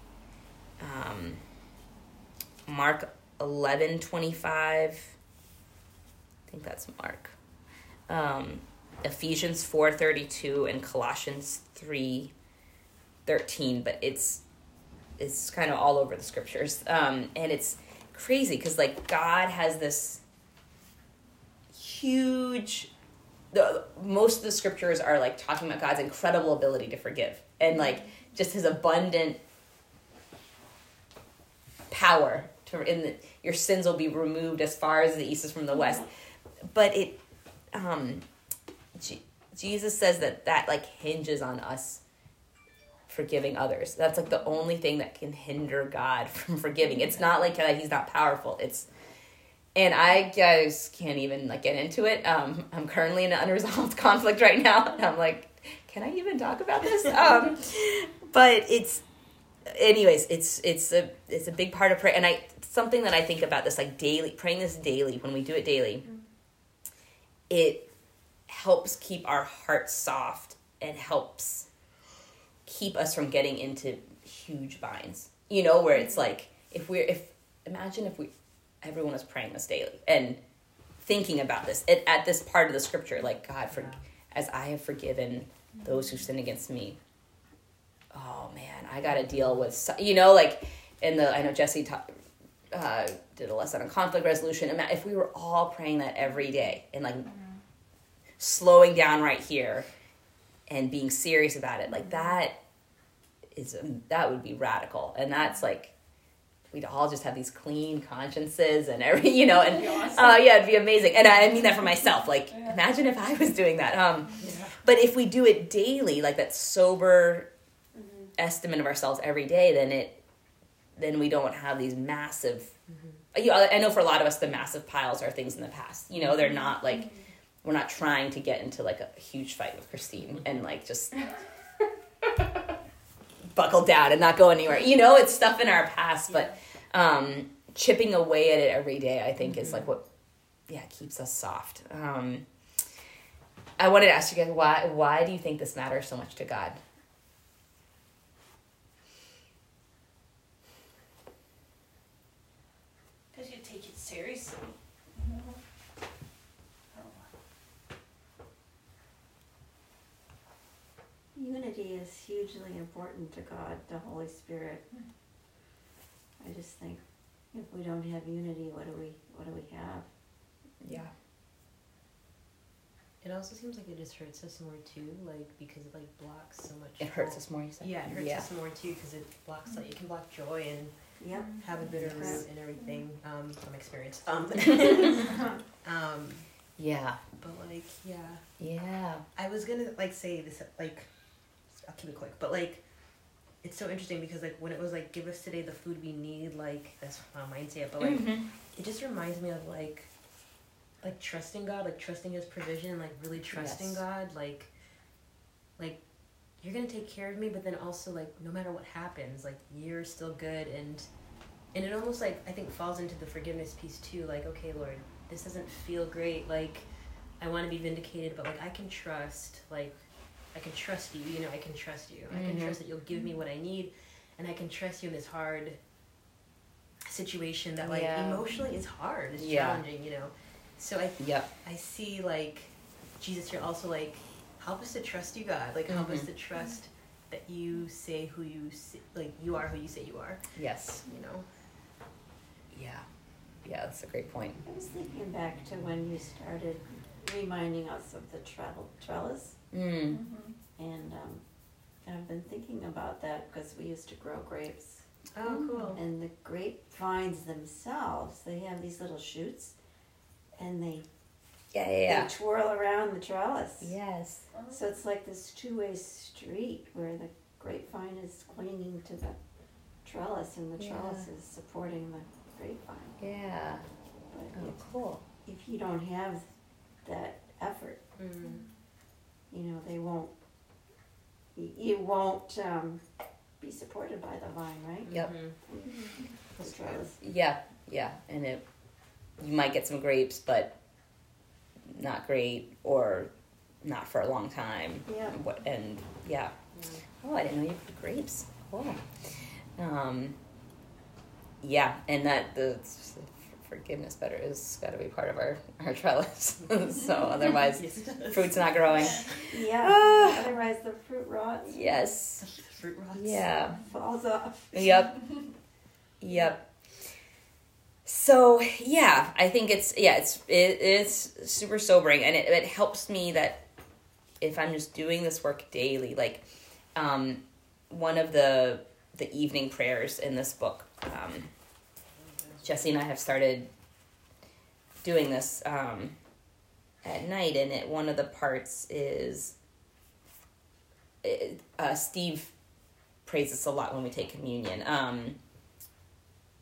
Um, Mark 11, 25. I think that's Mark. Um, Ephesians 4:32 and Colossians 3:13, but it's it's kind of all over the scriptures. Um, and it's crazy cuz like God has this huge the most of the scriptures are like talking about God's incredible ability to forgive and like just his abundant power to in the, your sins will be removed as far as the east is from the west. But it um Je- Jesus says that that like hinges on us forgiving others. That's like the only thing that can hinder God [LAUGHS] from forgiving. It's not like that he's not powerful. It's and I guys can't even like get into it. Um, I'm currently in an unresolved [LAUGHS] conflict right now, and I'm like, can I even talk about this? [LAUGHS] Um, but it's, anyways, it's it's a it's a big part of prayer, and I something that I think about this like daily praying this daily when we do it daily. It helps keep our hearts soft and helps keep us from getting into huge binds. You know, where it's like if we're if imagine if we everyone was praying this daily and thinking about this at, at this part of the scripture, like God for as I have forgiven those who sin against me. Oh man, I got to deal with you know like in the I know Jesse ta- uh, did a lesson on conflict resolution. If we were all praying that every day and like slowing down right here and being serious about it. Like that is um, that would be radical. And that's like we'd all just have these clean consciences and every [LAUGHS] you know and uh, yeah it'd be amazing. And i mean that for myself. Like imagine if i was doing that um but if we do it daily, like that sober estimate of ourselves every day, then it, then we don't have these massive. You know, I know for a lot of us, the massive piles are things in the past. You know, they're not like we're not trying to get into like a huge fight with Christine and like just [LAUGHS] buckle down and not go anywhere. You know, it's stuff in our past, but um, chipping away at it every day, I think, is like what, yeah, keeps us soft. Um, I wanted to ask you guys why why do you think this matters so much to God? Because you take it seriously. Unity is hugely important to God, the Holy Spirit. I just think if we don't have unity, what do we what do we have? Yeah. It also seems like it just hurts us more too, like because it like blocks so much. It hurts us more, you said? Yeah, it hurts Yeah. us more too because it blocks like it can block joy and Yep. have a bitter Yes. root and everything um, from experience. [LAUGHS] Um, [LAUGHS] um, Yeah. but like yeah, Yeah. I was gonna like say this like I'll keep it quick, but like it's so interesting because like when it was like give us today the food we need, like that's how mine say it, but like Mhm. it just reminds me of like like trusting God, like trusting his provision, like really trusting Yes. God, like like you're gonna take care of me, but then also like no matter what happens, like you're still good and and it almost like I think falls into the forgiveness piece too, like, okay, Lord, this doesn't feel great, like I wanna be vindicated, but like I can trust, like I can trust you, you know, I can trust you. I can Mhm. trust that you'll give me what I need and I can trust you in this hard situation that like Yeah. emotionally is hard, it's Yeah. challenging, you know. So I Yep. I see like Jesus You're also like help us to trust you, God. Like help us Mhm. to trust that you say who you say, like you are who you say you are. Yes. You know. Yeah. Yeah, that's a great point. I was thinking back to when you started reminding us of the trell- trellis, Mm. And um, I've been thinking about that because we used to grow grapes, Oh, cool. and the grapevines themselves, they have these little shoots, and they Yeah, yeah, they twirl around the trellis. Yes. So it's like this two-way street where the grapevine is clinging to the trellis, and the Yeah. trellis is supporting the grapevine. Yeah. But Oh, if, cool. if you don't have that effort, Mm. you know, they won't. Y- You won't um, be supported by the vine, right? Yep. Mhm. The trellis. Yeah, yeah, and it you might get some grapes, but not great or not for a long time. Yeah. What and yeah. Yeah. Oh, I didn't know you could grapes. Cool. Um, yeah, and that the f- forgiveness better is got to be part of our our trellis. [LAUGHS] so [LAUGHS] otherwise, Yes. fruit's not growing. Yeah. Ah. [SIGHS] Otherwise, the fruit rots. Yes. Fruit rots. Yeah. Falls off. Yep. [LAUGHS] Yep. So yeah, I think it's yeah, it's it, it's super sobering, and it, it helps me that if I'm just doing this work daily, like um, one of the the evening prayers in this book, um, Jesse and I have started doing this um, at night, and it one of the parts is uh, Steve prays this a lot when we take communion. Um,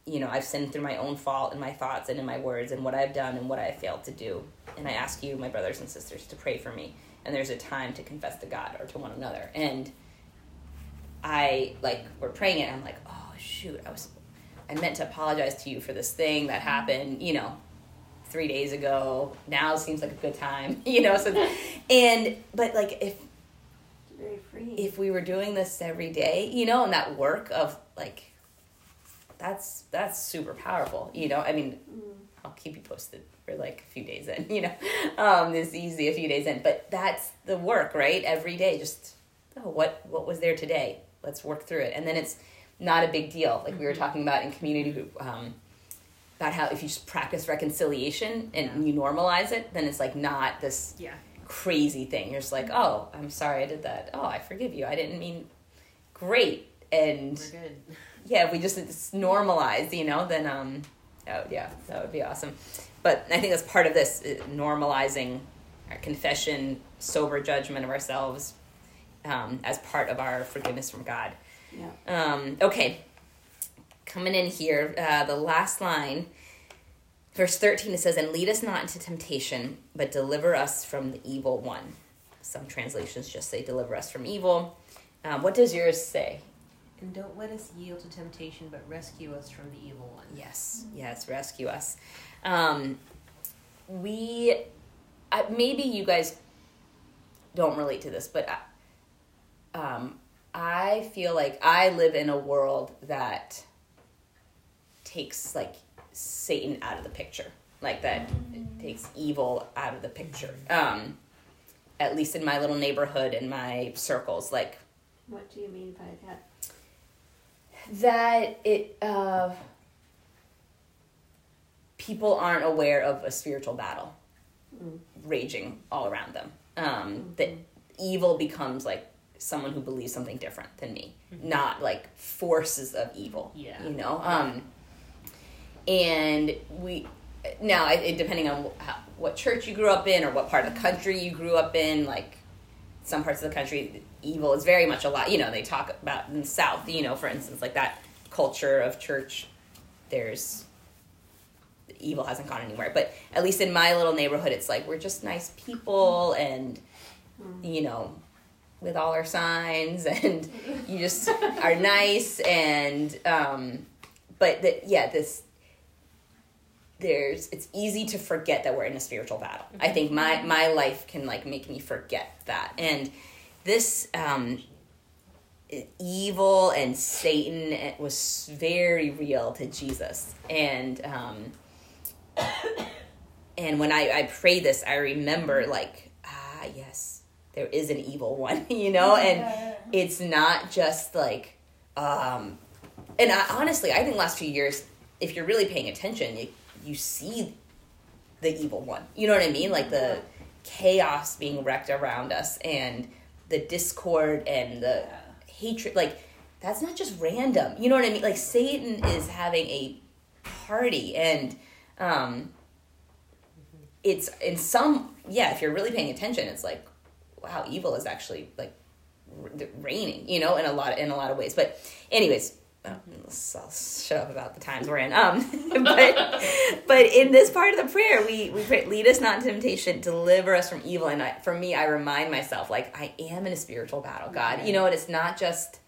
you know, I've sinned through my own fault in my thoughts and in my words and what I've done and what I failed to do. And I ask you, my brothers and sisters, to pray for me. And there's a time to confess to God or to one another. And I, like, we're praying it, and I'm like, oh, shoot, I was, I meant to apologize to you for this thing that happened, you know, three days ago. Now seems like a good time, [LAUGHS] you know, so, and, but like, if, if we were doing this every day, you know, and that work of like that's that's super powerful, you know. I mean, Mm. I'll keep you posted for like a few days in, [LAUGHS] you know. Um it's easy a few days in, but that's the work, right? Every day just oh, what what was there today? Let's work through it. And then it's not a big deal. Like we were talking about in community group um about how if you just practice reconciliation and you normalize it, then it's like not this Yeah. crazy thing. You're just like, oh, I'm sorry I did that. Oh, I forgive you. I didn't mean great. And We're good. [LAUGHS] yeah, if we just it's normalized, you know, then um, oh yeah, that would be awesome. But I think that's part of this uh, normalizing our confession, sober judgment of ourselves um, as part of our forgiveness from God. Yeah. Um, okay, coming in here, uh, the last line, verse 13, it says, And lead us not into temptation, but deliver us from the evil one. Some translations just say, Deliver us from evil. Um, what does yours say? And don't let us yield to temptation, but rescue us from the evil one. Yes, yes, rescue us. Um, we, uh, maybe you guys don't relate to this, but I, um, I feel like I live in a world that takes like Satan out of the picture, like that it takes evil out of the picture. Um, at least in my little neighborhood and my circles, like What do you mean by that? that it uh, people aren't aware of a spiritual battle Mm. raging all around them. Um, That evil becomes like someone who believes something different than me, not like forces of evil. Yeah. you know. Um, and we now it, it- depending on how, what church you grew up in or what part of the country you grew up in, like some parts of the country, evil is very much a lot. You know, they talk about in the South. You know, for instance, like that culture of church. There's evil hasn't gone anywhere, but at least in my little neighborhood, it's like we're just nice people, and you know, with all our signs, [LAUGHS] and you just are nice, and um, but that yeah, this there's it's easy to forget that we're in a spiritual battle. I think my my life can like make me forget that. And this um evil and Satan it was very real to Jesus. And um [COUGHS] and when I I pray this, I remember like ah yes, there is an evil [LAUGHS] one, you know, and it's not just like um and I, honestly, I think last few years, if you're really paying attention, you, you see the evil one. You know what I mean? Like the chaos being wrecked around us and the discord and the hatred. Like that's not just random. You know what I mean? Like Satan is having a party and um it's in some yeah, if you're really paying attention, it's like wow, evil is actually like reigning, you know, in a lot in a lot of ways. But anyways, um, I'll shut up about the times we're in. Um, [LAUGHS] but but in this part of the prayer, we we pray, lead us not into temptation, deliver us from evil. And I, for me, I remind myself like I am in a spiritual battle, God. You know, and it's not just.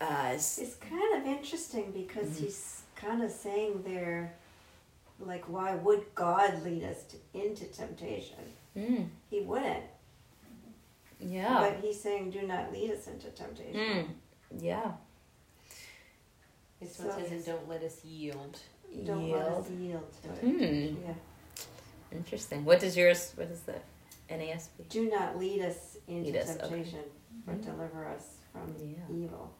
Uh, s- It's kind of interesting because Mm-hmm. he's kind of saying there, like, why would God lead us to, into temptation? Mm, He wouldn't. yeah. But he's saying, do not lead us into temptation. Mm, yeah. It's what it says, and don't let us yield. Don't let us Yield. yield to it. Hmm. Yeah. Interesting. What does yours? What is the NASB? Do not lead us into Lead us, okay. temptation, but Mm. deliver us from Yeah. evil.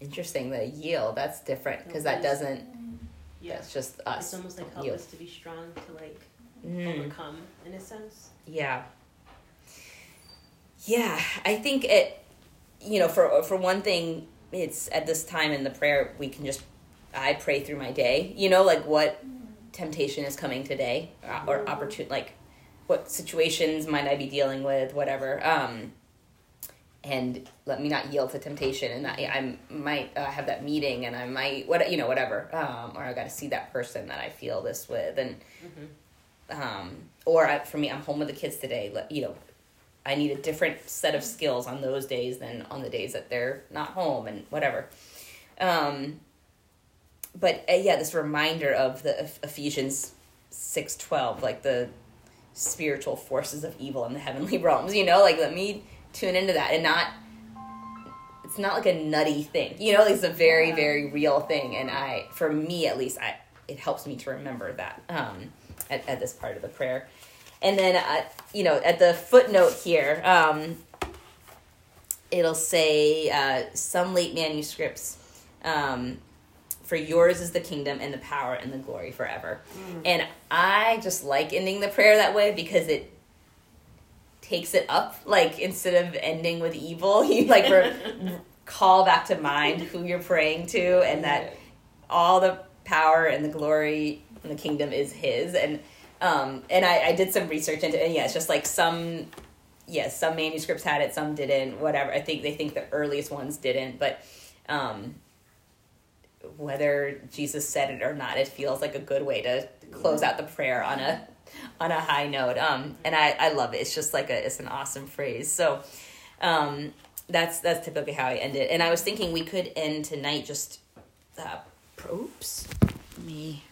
Interesting. The yield. That's different because that doesn't. Yeah. That's just us. It's almost like help yield. us to be strong to like Mm. overcome in a sense. Yeah. Yeah, I think it you know, for for one thing, it's at this time in the prayer we can just I pray through my day, you know, like what temptation is coming today uh, or opportunity like what situations might I be dealing with, whatever. Um and let me not yield to temptation and I, I might uh, have that meeting and I might what you know whatever um, or I got to see that person that I feel this with and um, or I, for me I'm home with the kids today you know I need a different set of skills on those days than on the days that they're not home and whatever. Um, but uh, yeah this reminder of the Eph- Ephesians 6:12 like the spiritual forces of evil in the heavenly [LAUGHS] realms you know like let me tune into that and not it's not like a nutty thing you know it's a very very real thing. And i for me at least i it helps me to remember that um at, at this part of the prayer. And then uh, you know at the footnote here um it'll say uh, some late manuscripts um, for yours is the kingdom and the power and the glory forever. And i just like ending the prayer that way because it takes it up like instead of ending with evil [LAUGHS] you like re- call back to mind who you're praying to and that all the power and the glory and the kingdom is his and Um, and I, I did some research into. And yeah, it's just like some, yes, some manuscripts had it, some didn't. Whatever. I think they think the earliest ones didn't, but um, whether Jesus said it or not, it feels like a good way to close out the prayer on a on a high note. Um, and I, I love it. It's just like a it's an awesome phrase. So um, that's that's typically how I end it. And I was thinking we could end tonight just uh, oops. Me